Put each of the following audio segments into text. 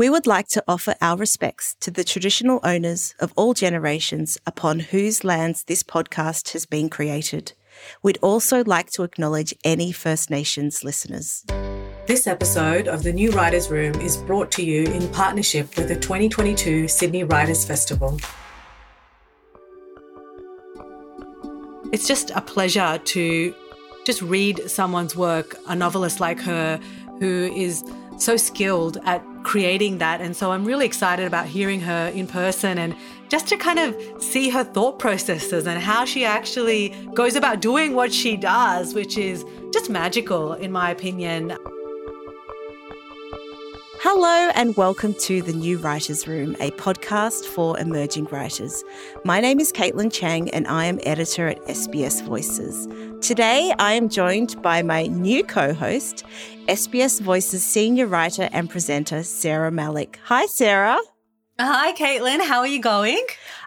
We would like to offer our respects to the traditional owners of all generations upon whose lands this podcast has been created. We'd also like to acknowledge any First Nations listeners. This episode of the New Writers Room is brought to you in partnership with the 2022 Sydney Writers Festival. It's just a pleasure to just read someone's work, a novelist like her who is so skilled at creating that. And so I'm really excited about hearing her in person and just to kind of see her thought processes and how she actually goes about doing what she does, which is just magical, in my opinion. Hello, and welcome to the New Writers Room, a podcast for emerging writers. My name is Caitlin Chang, and I am editor at SBS Voices. Today, I am joined by my new co host, SBS Voices senior writer and presenter, Sarah Malik. Hi, Sarah. Hi, Caitlin. How are you going?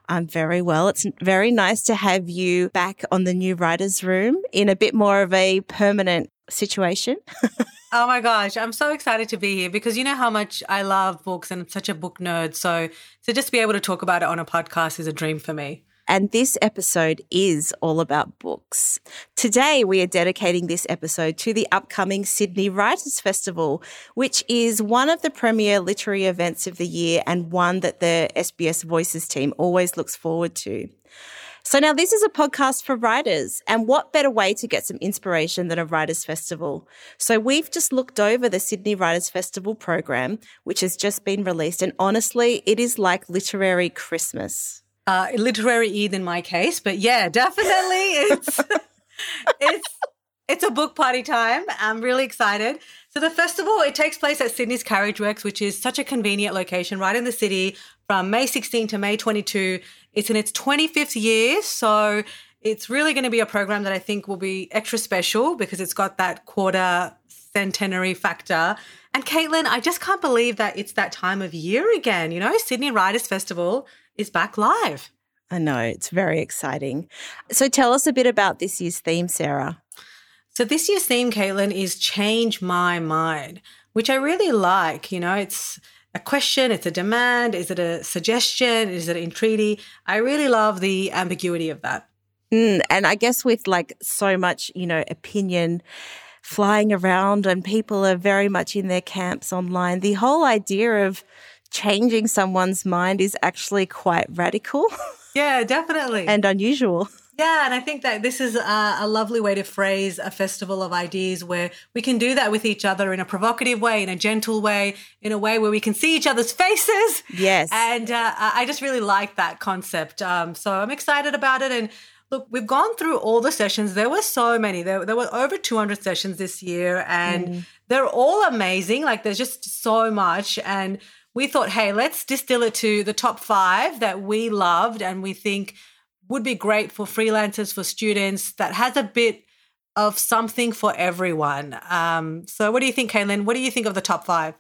I'm very well. It's very nice to have you back on the New Writers Room in a bit more of a permanent situation. oh my gosh, I'm so excited to be here because you know how much I love books and I'm such a book nerd. So to just be able to talk about it on a podcast is a dream for me. And this episode is all about books. Today, we are dedicating this episode to the upcoming Sydney Writers Festival, which is one of the premier literary events of the year and one that the SBS Voices team always looks forward to. So now this is a podcast for writers. And what better way to get some inspiration than a writers festival? So we've just looked over the Sydney Writers Festival program, which has just been released. And honestly, it is like literary Christmas uh, literary Eid in my case, but yeah, definitely it's it's it's a book party time. I'm really excited. So the festival it takes place at Sydney's Carriage Works, which is such a convenient location right in the city from May 16 to May 22. It's in its 25th year, so it's really going to be a program that I think will be extra special because it's got that quarter centenary factor. And Caitlin, I just can't believe that it's that time of year again. You know, Sydney Writers Festival is back live. I know, it's very exciting. So tell us a bit about this year's theme, Sarah. So this year's theme, Caitlin, is Change My Mind, which I really like. You know, it's a question, it's a demand, is it a suggestion, is it an entreaty? I really love the ambiguity of that. Mm, and I guess with like so much, you know, opinion flying around and people are very much in their camps online, the whole idea of changing someone's mind is actually quite radical. Yeah, definitely. and unusual. Yeah, and I think that this is a, a, lovely way to phrase a festival of ideas where we can do that with each other in a provocative way, in a gentle way, in a way where we can see each other's faces. Yes. And uh, I just really like that concept. Um, so I'm excited about it. And look, we've gone through all the sessions. There were so many. There, there were over 200 sessions this year, and mm. they're all amazing. Like there's just so much. And we thought, hey, let's distill it to the top five that we loved and we think would be great for freelancers, for students, that has a bit of something for everyone. Um, so, what do you think, Caitlin? What do you think of the top five?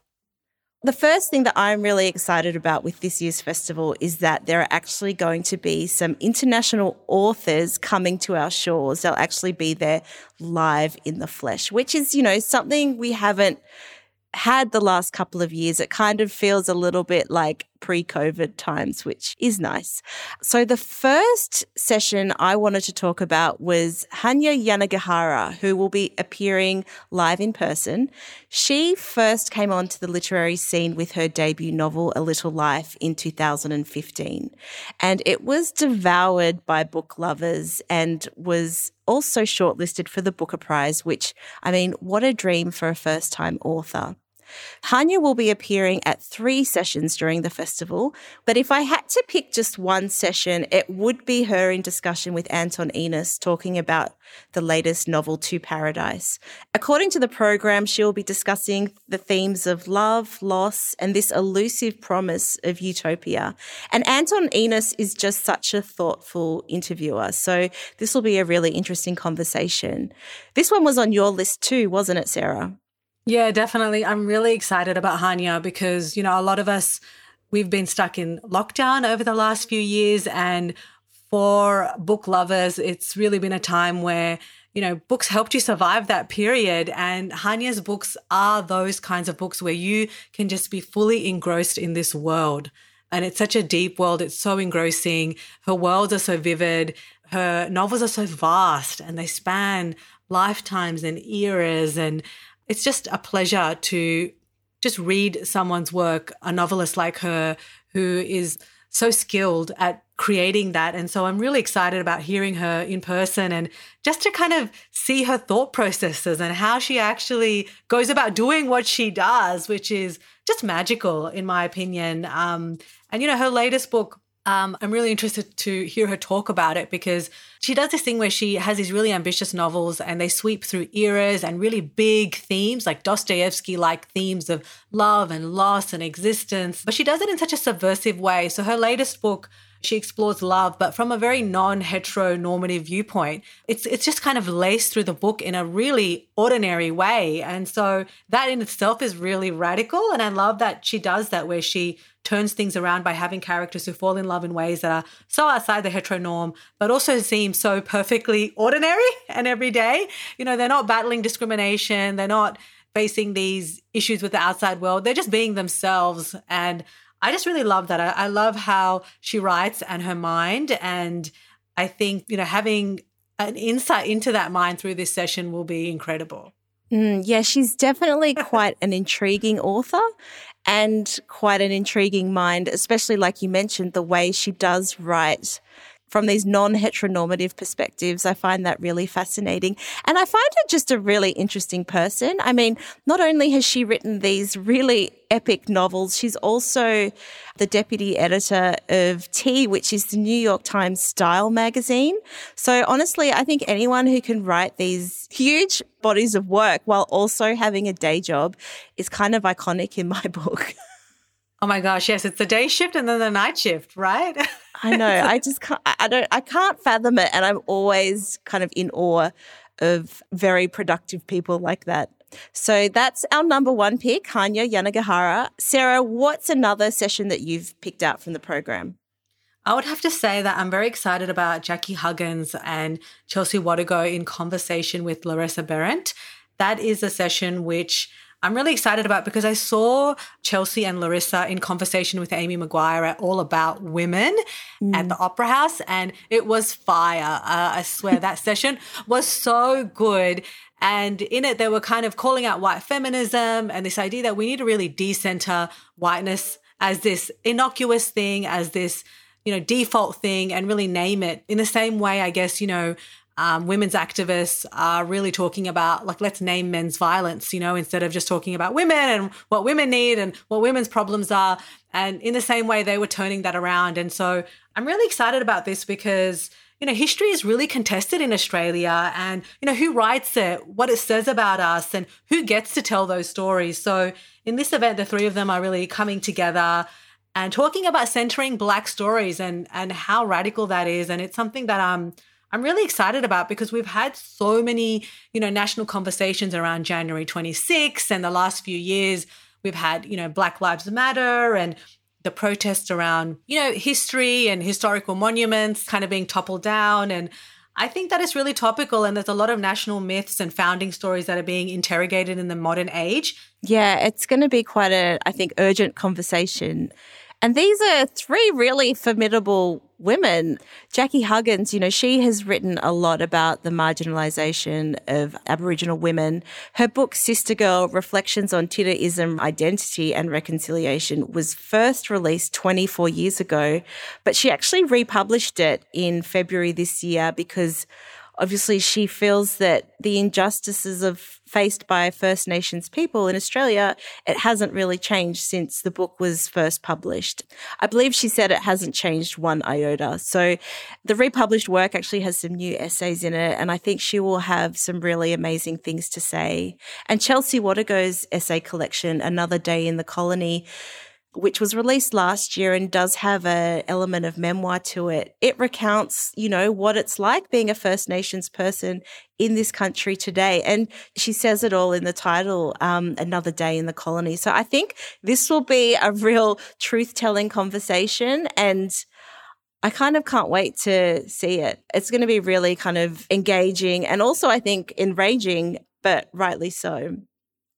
The first thing that I'm really excited about with this year's festival is that there are actually going to be some international authors coming to our shores. They'll actually be there live in the flesh, which is, you know, something we haven't had the last couple of years. It kind of feels a little bit like pre COVID times, which is nice. So, the first session I wanted to talk about was Hanya Yanagihara, who will be appearing live in person. She first came onto the literary scene with her debut novel, A Little Life, in 2015. And it was devoured by book lovers and was also shortlisted for the Booker Prize, which, I mean, what a dream for a first time author. Hanya will be appearing at three sessions during the festival, but if I had to pick just one session, it would be her in discussion with Anton Enus talking about the latest novel To Paradise. According to the program, she will be discussing the themes of love, loss, and this elusive promise of utopia. And Anton Enus is just such a thoughtful interviewer. So this will be a really interesting conversation. This one was on your list too, wasn't it, Sarah? Yeah, definitely. I'm really excited about Hanya because, you know, a lot of us, we've been stuck in lockdown over the last few years. And for book lovers, it's really been a time where, you know, books helped you survive that period. And Hanya's books are those kinds of books where you can just be fully engrossed in this world. And it's such a deep world. It's so engrossing. Her worlds are so vivid. Her novels are so vast and they span lifetimes and eras. And it's just a pleasure to just read someone's work, a novelist like her who is so skilled at creating that. And so I'm really excited about hearing her in person and just to kind of see her thought processes and how she actually goes about doing what she does, which is just magical, in my opinion. Um, and, you know, her latest book, um, I'm really interested to hear her talk about it because she does this thing where she has these really ambitious novels and they sweep through eras and really big themes, like Dostoevsky like themes of love and loss and existence. But she does it in such a subversive way. So her latest book, she explores love, but from a very non-heteronormative viewpoint. It's it's just kind of laced through the book in a really ordinary way. And so that in itself is really radical. And I love that she does that where she turns things around by having characters who fall in love in ways that are so outside the heteronorm, but also seem so perfectly ordinary and everyday. You know, they're not battling discrimination, they're not facing these issues with the outside world, they're just being themselves. And I just really love that. I, I love how she writes and her mind. And I think, you know, having an insight into that mind through this session will be incredible. Mm, yeah, she's definitely quite an intriguing author and quite an intriguing mind, especially like you mentioned, the way she does write from these non heteronormative perspectives. I find that really fascinating. And I find her just a really interesting person. I mean, not only has she written these really epic novels, she's also the deputy editor of T, which is the New York Times style magazine. So honestly, I think anyone who can write these huge bodies of work while also having a day job is kind of iconic in my book. Oh my gosh, yes, it's the day shift and then the night shift, right? I know. I just can't I don't I can't fathom it and I'm always kind of in awe of very productive people like that. So that's our number one pick, Hanya Yanagihara. Sarah, what's another session that you've picked out from the program? I would have to say that I'm very excited about Jackie Huggins and Chelsea Watego in conversation with Larissa Behrendt. That is a session which I'm really excited about because I saw Chelsea and Larissa in conversation with Amy McQuire at All About Women mm. at the Opera House, and it was fire. Uh, I swear that session was so good. And in it, they were kind of calling out white feminism and this idea that we need to really decenter whiteness as this innocuous thing, as this, you know, default thing, and really name it in the same way, I guess, you know, um, women's activists are really talking about like let's name men's violence you know instead of just talking about women and what women need and what women's problems are. And in the same way they were turning that around. And so i'm really excited about this because you know history is really contested in australia. And you know who writes it what it says about us and who gets to tell those stories. So in this event the three of them are really coming together and talking about centering black stories and and how radical that is. And it's something that um I'm really excited about because we've had so many, you know, national conversations around January 26th and the last few years we've had, you know, Black Lives Matter and the protests around, you know, history and historical monuments kind of being toppled down and I think that is really topical, and there's a lot of national myths and founding stories that are being interrogated in the modern age. Yeah, it's going to be quite a, I think, urgent conversation. And these are three really formidable women. Jackie Huggins, you know, she has written a lot about the marginalisation of Aboriginal women. Her book, Sister Girl Reflections on Tiddaism, Identity and Reconciliation, was first released 24 years ago, but she actually republished it in February this year because obviously she feels that the injustices of faced by First Nations people in Australia, it hasn't really changed since the book was first published. I believe she said it hasn't changed one iota. So the republished work actually has some new essays in it, and I think she will have some really amazing things to say. And Chelsea Watego's essay collection, Another Day in the Colony, which was released last year and does have an element of memoir to it. It recounts, you know, what it's like being a First Nations person in this country today. And she says it all in the title, um, Another Day in the Colony. So I think this will be a real truth telling conversation. And I kind of can't wait to see it. It's going to be really kind of engaging and also, I think, enraging, but rightly so.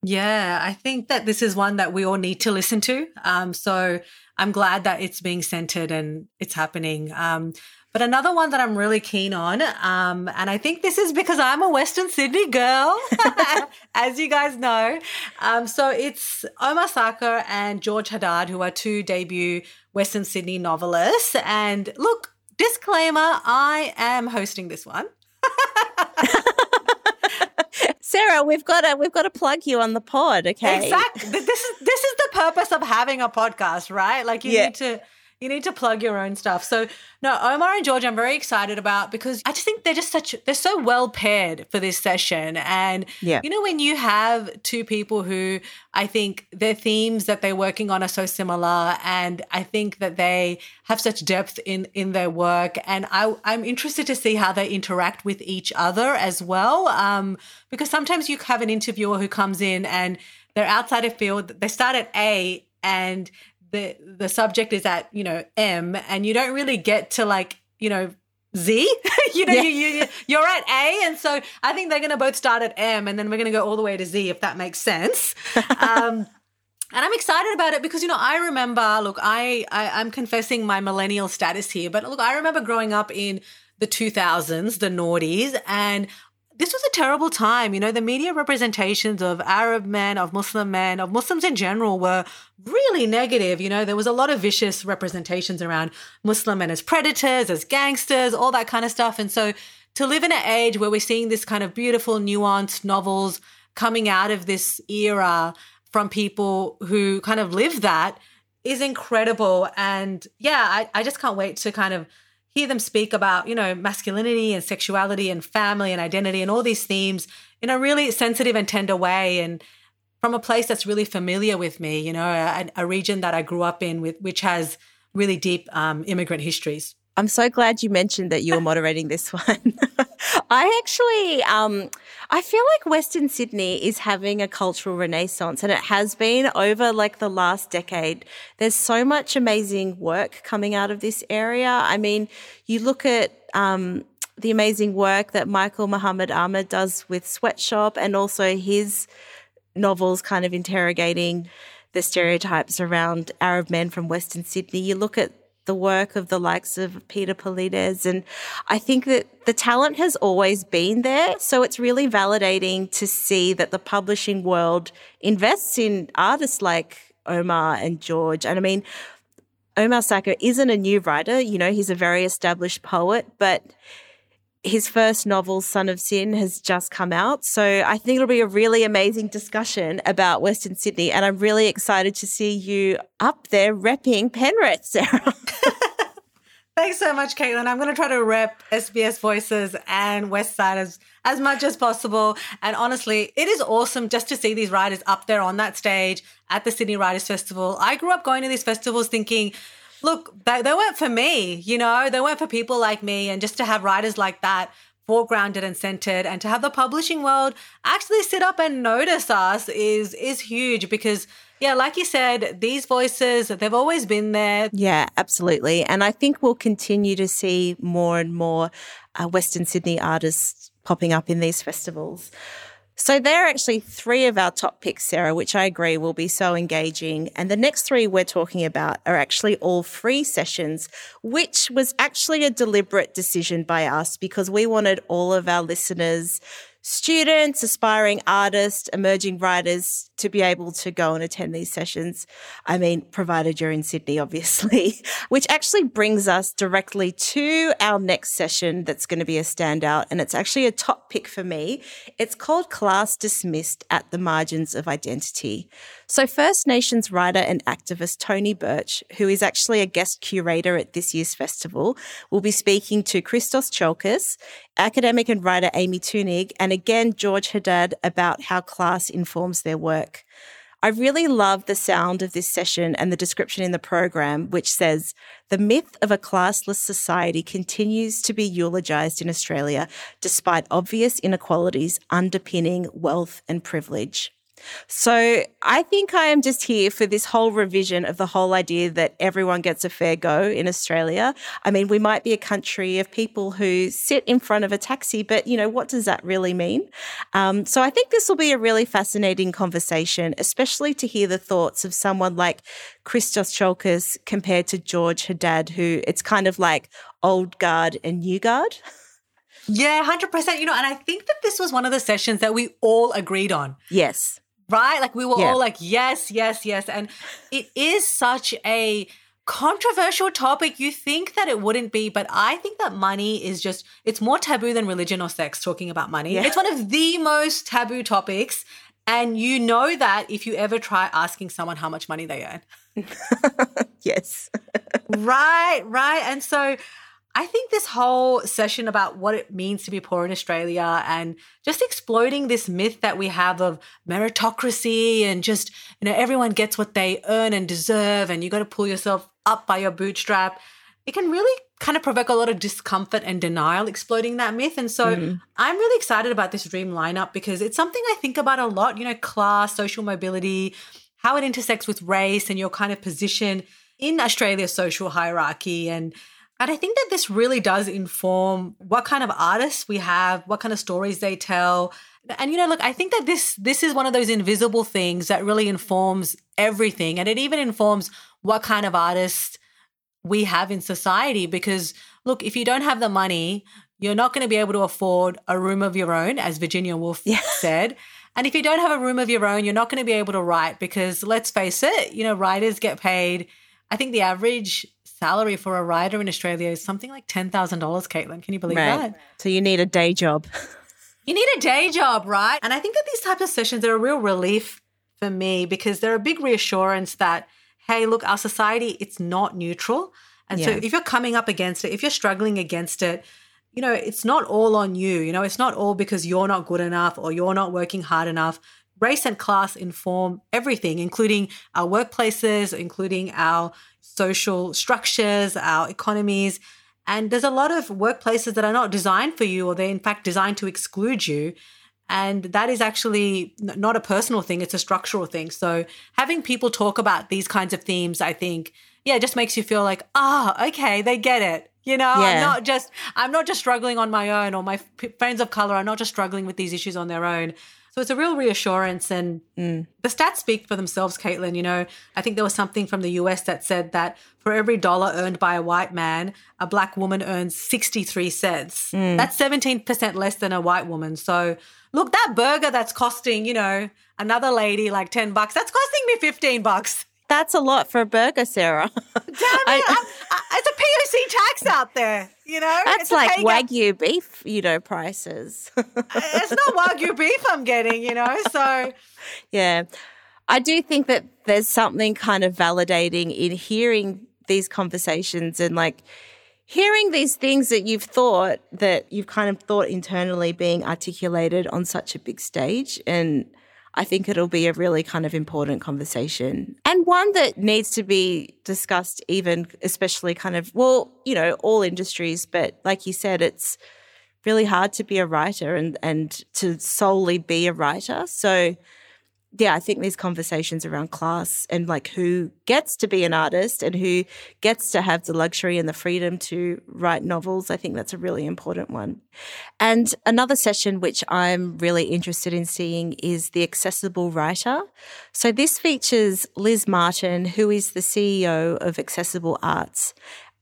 Yeah, I think that this is one that we all need to listen to. Um, so I'm glad that it's being centered and it's happening. Um, but another one that I'm really keen on, um, and I think this is because I'm a Western Sydney girl, as you guys know. Um, so it's Omar Sakr and George Haddad, who are two debut Western Sydney novelists. And look, disclaimer I am hosting this one. Sarah, we've got to we've got to plug you on the pod, okay? Exactly. This is this is the purpose of having a podcast, right? Like you yeah. need to you need to plug your own stuff. So no, Omar and George, I'm very excited about because I just think they're just such they're so well paired for this session. And yeah. you know, when you have two people who I think their themes that they're working on are so similar, and I think that they have such depth in in their work, and I I'm interested to see how they interact with each other as well. Um, because sometimes you have an interviewer who comes in and they're outside of field, they start at A and the the subject is at you know M, and you don't really get to like you know Z. you know, yeah. you, you, you're at A. And so I think they're going to both start at M and then we're going to go all the way to Z, if that makes sense. um, and I'm excited about it because, you know, I remember, look, I, I, I'm confessing my millennial status here, but look, I remember growing up in the 2000s, the noughties, and this was a terrible time. You know, the media representations of Arab men, of Muslim men, of Muslims in general were really negative. You know, there was a lot of vicious representations around Muslim men as predators, as gangsters, all that kind of stuff. And so to live in an age where we're seeing this kind of beautiful, nuanced novels coming out of this era from people who kind of live that is incredible. And yeah, I, I just can't wait to kind of hear them speak about, you know, masculinity and sexuality and family and identity and all these themes in a really sensitive and tender way and from a place that's really familiar with me, you know, a, a region that I grew up in with which has really deep um, immigrant histories. I'm so glad you mentioned that you were moderating this one. I actually, um, I feel like Western Sydney is having a cultural renaissance and it has been over like the last decade. There's so much amazing work coming out of this area. I mean, you look at, um, the amazing work that Michael Mohammed Ahmad does with Sweatshop and also his novels kind of interrogating the stereotypes around Arab men from Western Sydney. You look at the work of the likes of Peter Polites. And I think that the talent has always been there. So it's really validating to see that the publishing world invests in artists like Omar and George. And I mean, Omar Sakr isn't a new writer. You know, he's a very established poet, but his first novel, Son of Sin, has just come out. So I think it'll be a really amazing discussion about Western Sydney. And I'm really excited to see you up there repping Penrith, Sarah. Thanks so much, Caitlin. I'm going to try to rep SBS Voices and Westside as, as much as possible. And honestly, it is awesome just to see these writers up there on that stage at the Sydney Writers Festival. I grew up going to these festivals thinking, look, they, they weren't for me, you know, they weren't for people like me. And just to have writers like that foregrounded and centered and to have the publishing world actually sit up and notice us is is huge because yeah like you said these voices they've always been there. Yeah absolutely. And i think we'll continue to see more and more uh, western sydney artists popping up in these festivals so there are actually three of our top picks, Sarah, which I agree will be so engaging. And the next three we're talking about are actually all free sessions, which was actually a deliberate decision by us because we wanted all of our listeners students, aspiring artists, emerging writers to be able to go and attend these sessions. I mean, provided you're in Sydney, obviously, which actually brings us directly to our next session that's going to be a standout. And it's actually a top pick for me. It's called Class Dismissed at the Margins of Identity. So, First Nations writer and activist Tony Birch, who is actually a guest curator at this year's festival, will be speaking to Christos Tsiolkas, academic and writer Amy Thunig, and again George Haddad about how class informs their work. I really love the sound of this session and the description in the program, which says the myth of a classless society continues to be eulogized in Australia despite obvious inequalities underpinning wealth and privilege. So I think I am just here for this whole revision of the whole idea that everyone gets a fair go in Australia. I mean, we might be a country of people who sit in front of a taxi, but you know, what does that really mean? Um, so I think this will be a really fascinating conversation, especially to hear the thoughts of someone like Christos Tsiolkas compared to George Haddad, who it's kind of like old guard and new guard. Yeah, 100%. You know, and I think that this was one of the sessions that we all agreed on. Yes right? Like we were yeah. all like, yes, yes, yes. And it is such a controversial topic. You think that it wouldn't be, but I think that money is just, it's more taboo than religion or sex talking about money. Yeah. It's one of the most taboo topics. And you know that if you ever try asking someone how much money they earn. yes. right, right. And so, I think this whole session about what it means to be poor in Australia and just exploding this myth that we have of meritocracy and just, you know, everyone gets what they earn and deserve and you got to pull yourself up by your bootstrap. It can really kind of provoke a lot of discomfort and denial exploding that myth. And so mm. I'm really excited about this dream lineup because it's something I think about a lot, you know, class, social mobility, how it intersects with race and your kind of position in Australia's social hierarchy and and I think that this really does inform what kind of artists we have, what kind of stories they tell. And you know, look, I think that this this is one of those invisible things that really informs everything. And it even informs what kind of artists we have in society. Because look, if you don't have the money, you're not going to be able to afford a room of your own, as Virginia Woolf yeah. said. And if you don't have a room of your own, you're not going to be able to write because let's face it, you know, writers get paid. I think the average salary for a writer in Australia is something like $10,000, Caitlin. Can you believe right. that? So you need a day job. you need a day job, right? And I think that these types of sessions are a real relief for me because they're a big reassurance that, hey, look, our society, it's not neutral. And yeah. so if you're coming up against it, if you're struggling against it, you know, it's not all on you. You know, it's not all because you're not good enough or you're not working hard enough. Race and class inform everything, including our workplaces, including our social structures, our economies. And there's a lot of workplaces that are not designed for you, or they're in fact designed to exclude you. And that is actually not a personal thing, it's a structural thing. So having people talk about these kinds of themes, I think, yeah, just makes you feel like, ah, oh, okay, they get it. You know, yeah. I'm not just I'm not just struggling on my own, or my friends of color are not just struggling with these issues on their own. So it's a real reassurance. And mm. the stats speak for themselves, Caitlin. You know, I think there was something from the US that said that for every dollar earned by a white man, a black woman earns 63 cents. Mm. That's 17% less than a white woman. So look, that burger that's costing, you know, another lady like 10 bucks, that's costing me 15 bucks. That's a lot for a burger, Sarah. Damn it. I, I, it's a POC tax out there, you know? That's it's like Wagyu beef, you know, prices. Uh, it's not Wagyu beef I'm getting, you know? So. Yeah. I do think that there's something kind of validating in hearing these conversations and like hearing these things that you've thought that you've kind of thought internally being articulated on such a big stage and I think it'll be a really kind of important conversation and one that needs to be discussed, even especially kind of, well, you know, all industries. But like you said, it's really hard to be a writer and, and to solely be a writer. So yeah, I think these conversations around class and like who gets to be an artist and who gets to have the luxury and the freedom to write novels, I think that's a really important one. And another session which I'm really interested in seeing is The Accessible Writer. So this features Liz Martin, who is the CEO of Accessible Arts.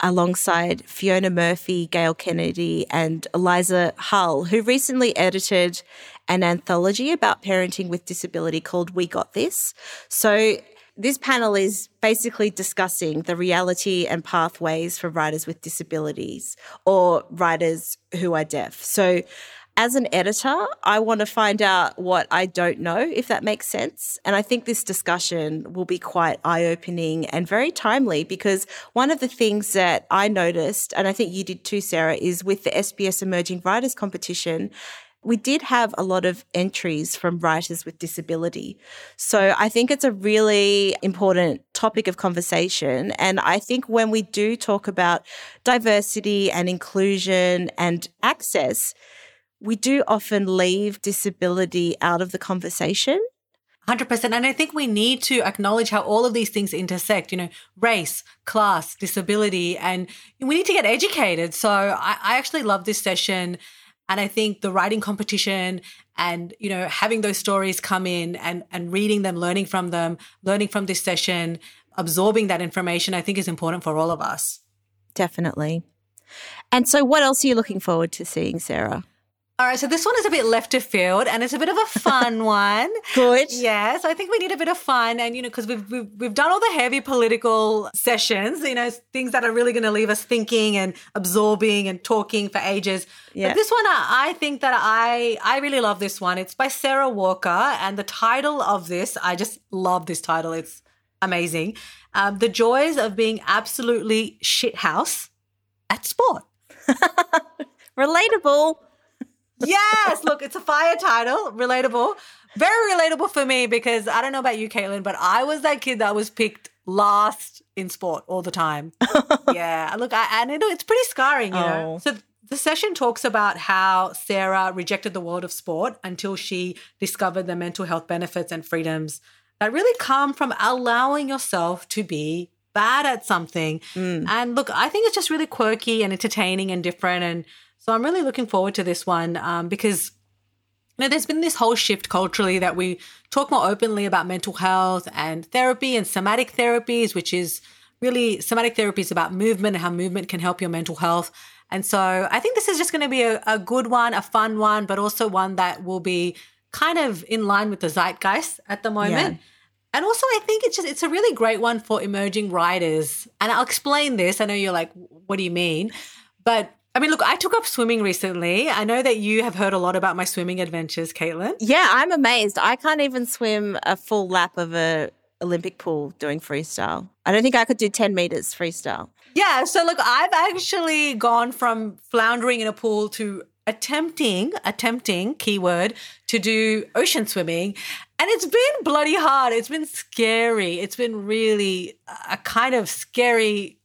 alongside Fiona Murphy, Gayle Kennedy, and Eliza Hull, who recently edited an anthology about parenting with disability called We Got This. So this panel is basically discussing the reality and pathways for writers with disabilities or writers who are deaf. So as an editor, I want to find out what I don't know, if that makes sense. And I think this discussion will be quite eye opening and very timely because one of the things that I noticed, and I think you did too, Sarah, is with the SBS Emerging Writers Competition, we did have a lot of entries from writers with disability. So I think it's a really important topic of conversation. And I think when we do talk about diversity and inclusion and access, we do often leave disability out of the conversation. 100%. And I think we need to acknowledge how all of these things intersect, you know, race, class, disability, and we need to get educated. So I, I actually love this session. And I think the writing competition and, you know, having those stories come in and, and reading them, learning from them, learning from this session, absorbing that information, I think is important for all of us. Definitely. And so, what else are you looking forward to seeing, Sarah? All right, so this one is a bit left of field and it's a bit of a fun one. Good. Yeah, so I think we need a bit of fun and, you know, because we've, we've, we've done all the heavy political sessions, you know, things that are really going to leave us thinking and absorbing and talking for ages. Yeah. But this one, I, I think that I, I really love this one. It's by Sarah Walker and the title of this, I just love this title. It's amazing. Um, the Joys of Being Absolutely Shithouse at Sport. Relatable yes, look, it's a fire title, relatable. Very relatable for me because I don't know about you, Caitlin, but I was that kid that was picked last in sport all the time. yeah, look, I, and it's pretty scarring, you oh. know. So the session talks about how Sarah rejected the world of sport until she discovered the mental health benefits and freedoms that really come from allowing yourself to be bad at something. Mm. And look, I think it's just really quirky and entertaining and different and so I'm really looking forward to this one um, because you know, there's been this whole shift culturally that we talk more openly about mental health and therapy and somatic therapies, which is really somatic therapy is about movement and how movement can help your mental health. And so I think this is just going to be a, a good one, a fun one, but also one that will be kind of in line with the zeitgeist at the moment. Yeah. And also, I think it's just it's a really great one for emerging writers. And I'll explain this. I know you're like, what do you mean? But I mean, look, I took up swimming recently. I know that you have heard a lot about my swimming adventures, Caitlin. Yeah, I'm amazed. I can't even swim a full lap of a Olympic pool doing freestyle. I don't think I could do 10 meters freestyle. Yeah, so look, I've actually gone from floundering in a pool to attempting, attempting, keyword, to do ocean swimming. And it's been bloody hard. It's been scary. It's been really a kind of scary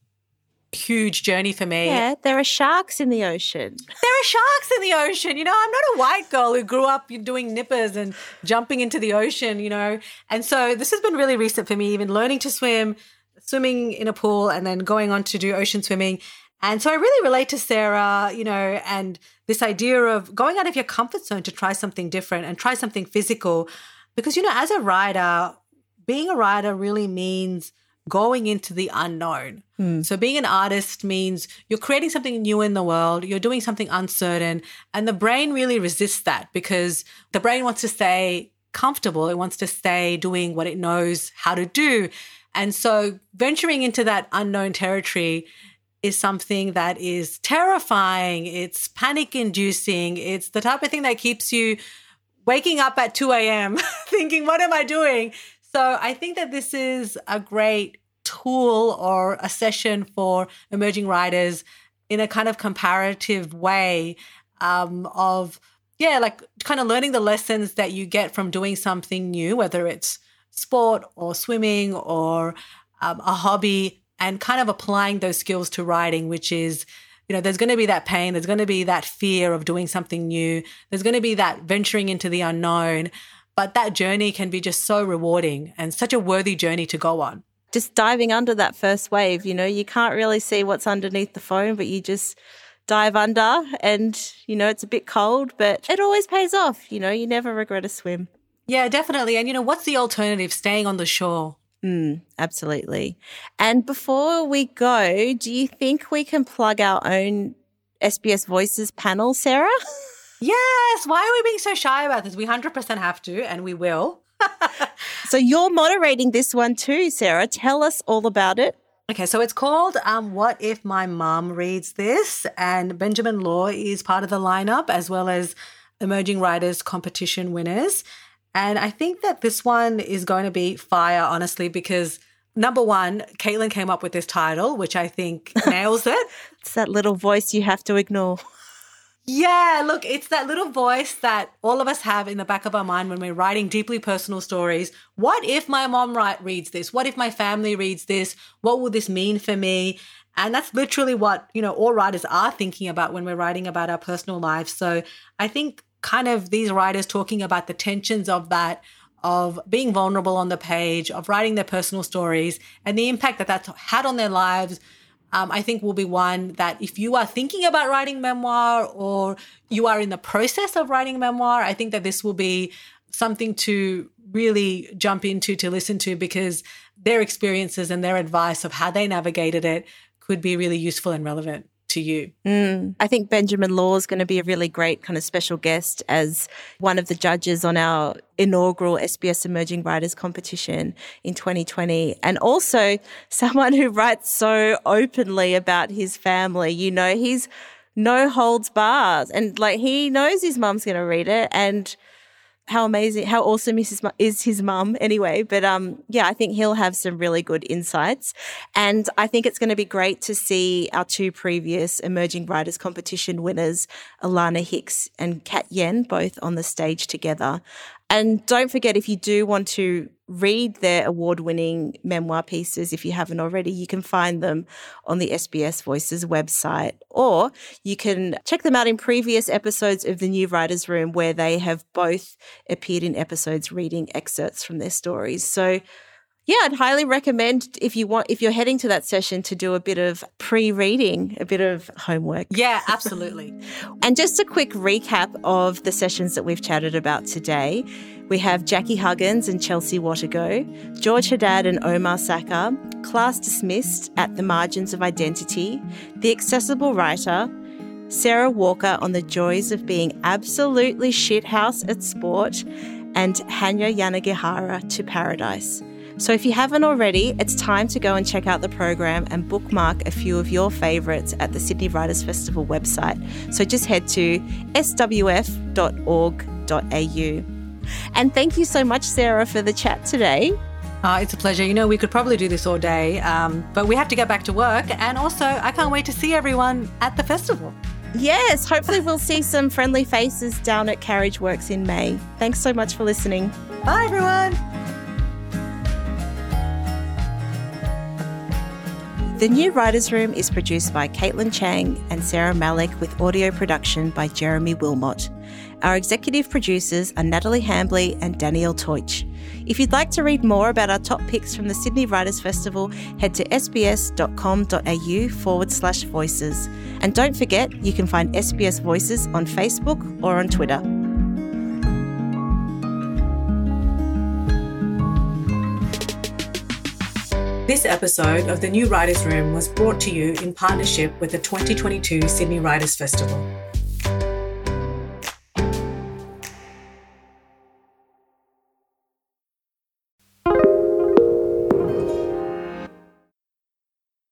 huge journey for me. Yeah, there are sharks in the ocean. There are sharks in the ocean. You know, I'm not a white girl who grew up doing nippers and jumping into the ocean, you know. And so this has been really recent for me, even learning to swim, swimming in a pool, and then going on to do ocean swimming. And so I really relate to Sarah, you know, and this idea of going out of your comfort zone to try something different and try something physical. Because, you know, as a rider, being a rider really means going into the unknown. Mm. So being an artist means you're creating something new in the world, you're doing something uncertain, and the brain really resists that because the brain wants to stay comfortable, it wants to stay doing what it knows how to do. And so venturing into that unknown territory is something that is terrifying, it's panic inducing, it's the type of thing that keeps you waking up at 2 a.m. thinking, what am I doing? So I think that this is a great tool or a session for emerging writers in a kind of comparative way um, of, yeah, like kind of learning the lessons that you get from doing something new, whether it's sport or swimming or um, a hobby, and kind of applying those skills to writing, which is, you know, there's going to be that pain, there's going to be that fear of doing something new, there's going to be that venturing into the unknown. But that journey can be just so rewarding and such a worthy journey to go on. Just diving under that first wave, you know, you can't really see what's underneath the foam, but you just dive under and, you know, it's a bit cold, but it always pays off. You know, you never regret a swim. Yeah, definitely. And, you know, what's the alternative? Staying on the shore. Mm, absolutely. And before we go, do you think we can plug our own SBS Voices panel, Sarah? Yes. Why are we being so shy about this? We 100% have to, and we will. so you're moderating this one too, Sarah. Tell us all about it. Okay, so it's called um, What If My Mom Reads This? And Benjamin Law is part of the lineup as well as Emerging Writers Competition winners. And I think that this one is going to be fire, honestly, because number one, Caitlin came up with this title, which I think nails it. it's that little voice you have to ignore. Yeah, look, it's that little voice that all of us have in the back of our mind when we're writing deeply personal stories. What if my mom write, reads this? What if my family reads this? What will this mean for me? And that's literally what, you know, all writers are thinking about when we're writing about our personal lives. So I think kind of these writers talking about the tensions of that, of being vulnerable on the page, of writing their personal stories, and the impact that that's had on their lives um, I think will be one that if you are thinking about writing memoir or you are in the process of writing memoir, I think that this will be something to really jump into to listen to because their experiences and their advice of how they navigated it could be really useful and relevant to you. Mm. I think Benjamin Law is going to be a really great kind of special guest as one of the judges on our inaugural SBS Emerging Writers competition in 2020. And also someone who writes so openly about his family. You know, he's no holds bars and like he knows his mum's going to read it and how amazing, how awesome is his, is his mum anyway. But um, yeah, I think he'll have some really good insights. And I think it's going to be great to see our two previous emerging writers competition winners, Alana Hicks and Kat Yen, both on the stage together. And don't forget, if you do want to read their award winning memoir pieces, if you haven't already, you can find them on the SBS Voices website, or you can check them out in previous episodes of the New Writers Room where they have both appeared in episodes reading excerpts from their stories. So, yeah, I'd highly recommend if you want if you're heading to that session to do a bit of pre-reading, a bit of homework. Yeah, absolutely. and just a quick recap of the sessions that we've chatted about today. We have Jackie Huggins and Chelsea Watego, George Haddad and Omar Sakr, Class Dismissed at the Margins of Identity, The Accessible Writer, Sarah Walker on the joys of being absolutely shithouse at sport, and Hanya Yanagihara to Paradise. So if you haven't already, it's time to go and check out the program and bookmark a few of your favourites at the Sydney Writers Festival website. So just head to swf.org.au. And thank you so much, Sarah, for the chat today. Uh, it's a pleasure. You know, we could probably do this all day, um, but we have to get back to work. And also, I can't wait to see everyone at the festival. Yes, hopefully, we'll see some friendly faces down at Carriage Works in May. Thanks so much for listening. Bye, everyone. The New Writers Room is produced by Caitlin Chang and Sarah Malik with audio production by Jeremy Wilmot. Our executive producers are Natalie Hambley and Danielle Teutsch. If you'd like to read more about our top picks from the Sydney Writers Festival, head to sbs.com.au forward slash voices. And don't forget, you can find SBS Voices on Facebook or on Twitter. This episode of the New Writers Room was brought to you in partnership with the 2022 Sydney Writers Festival.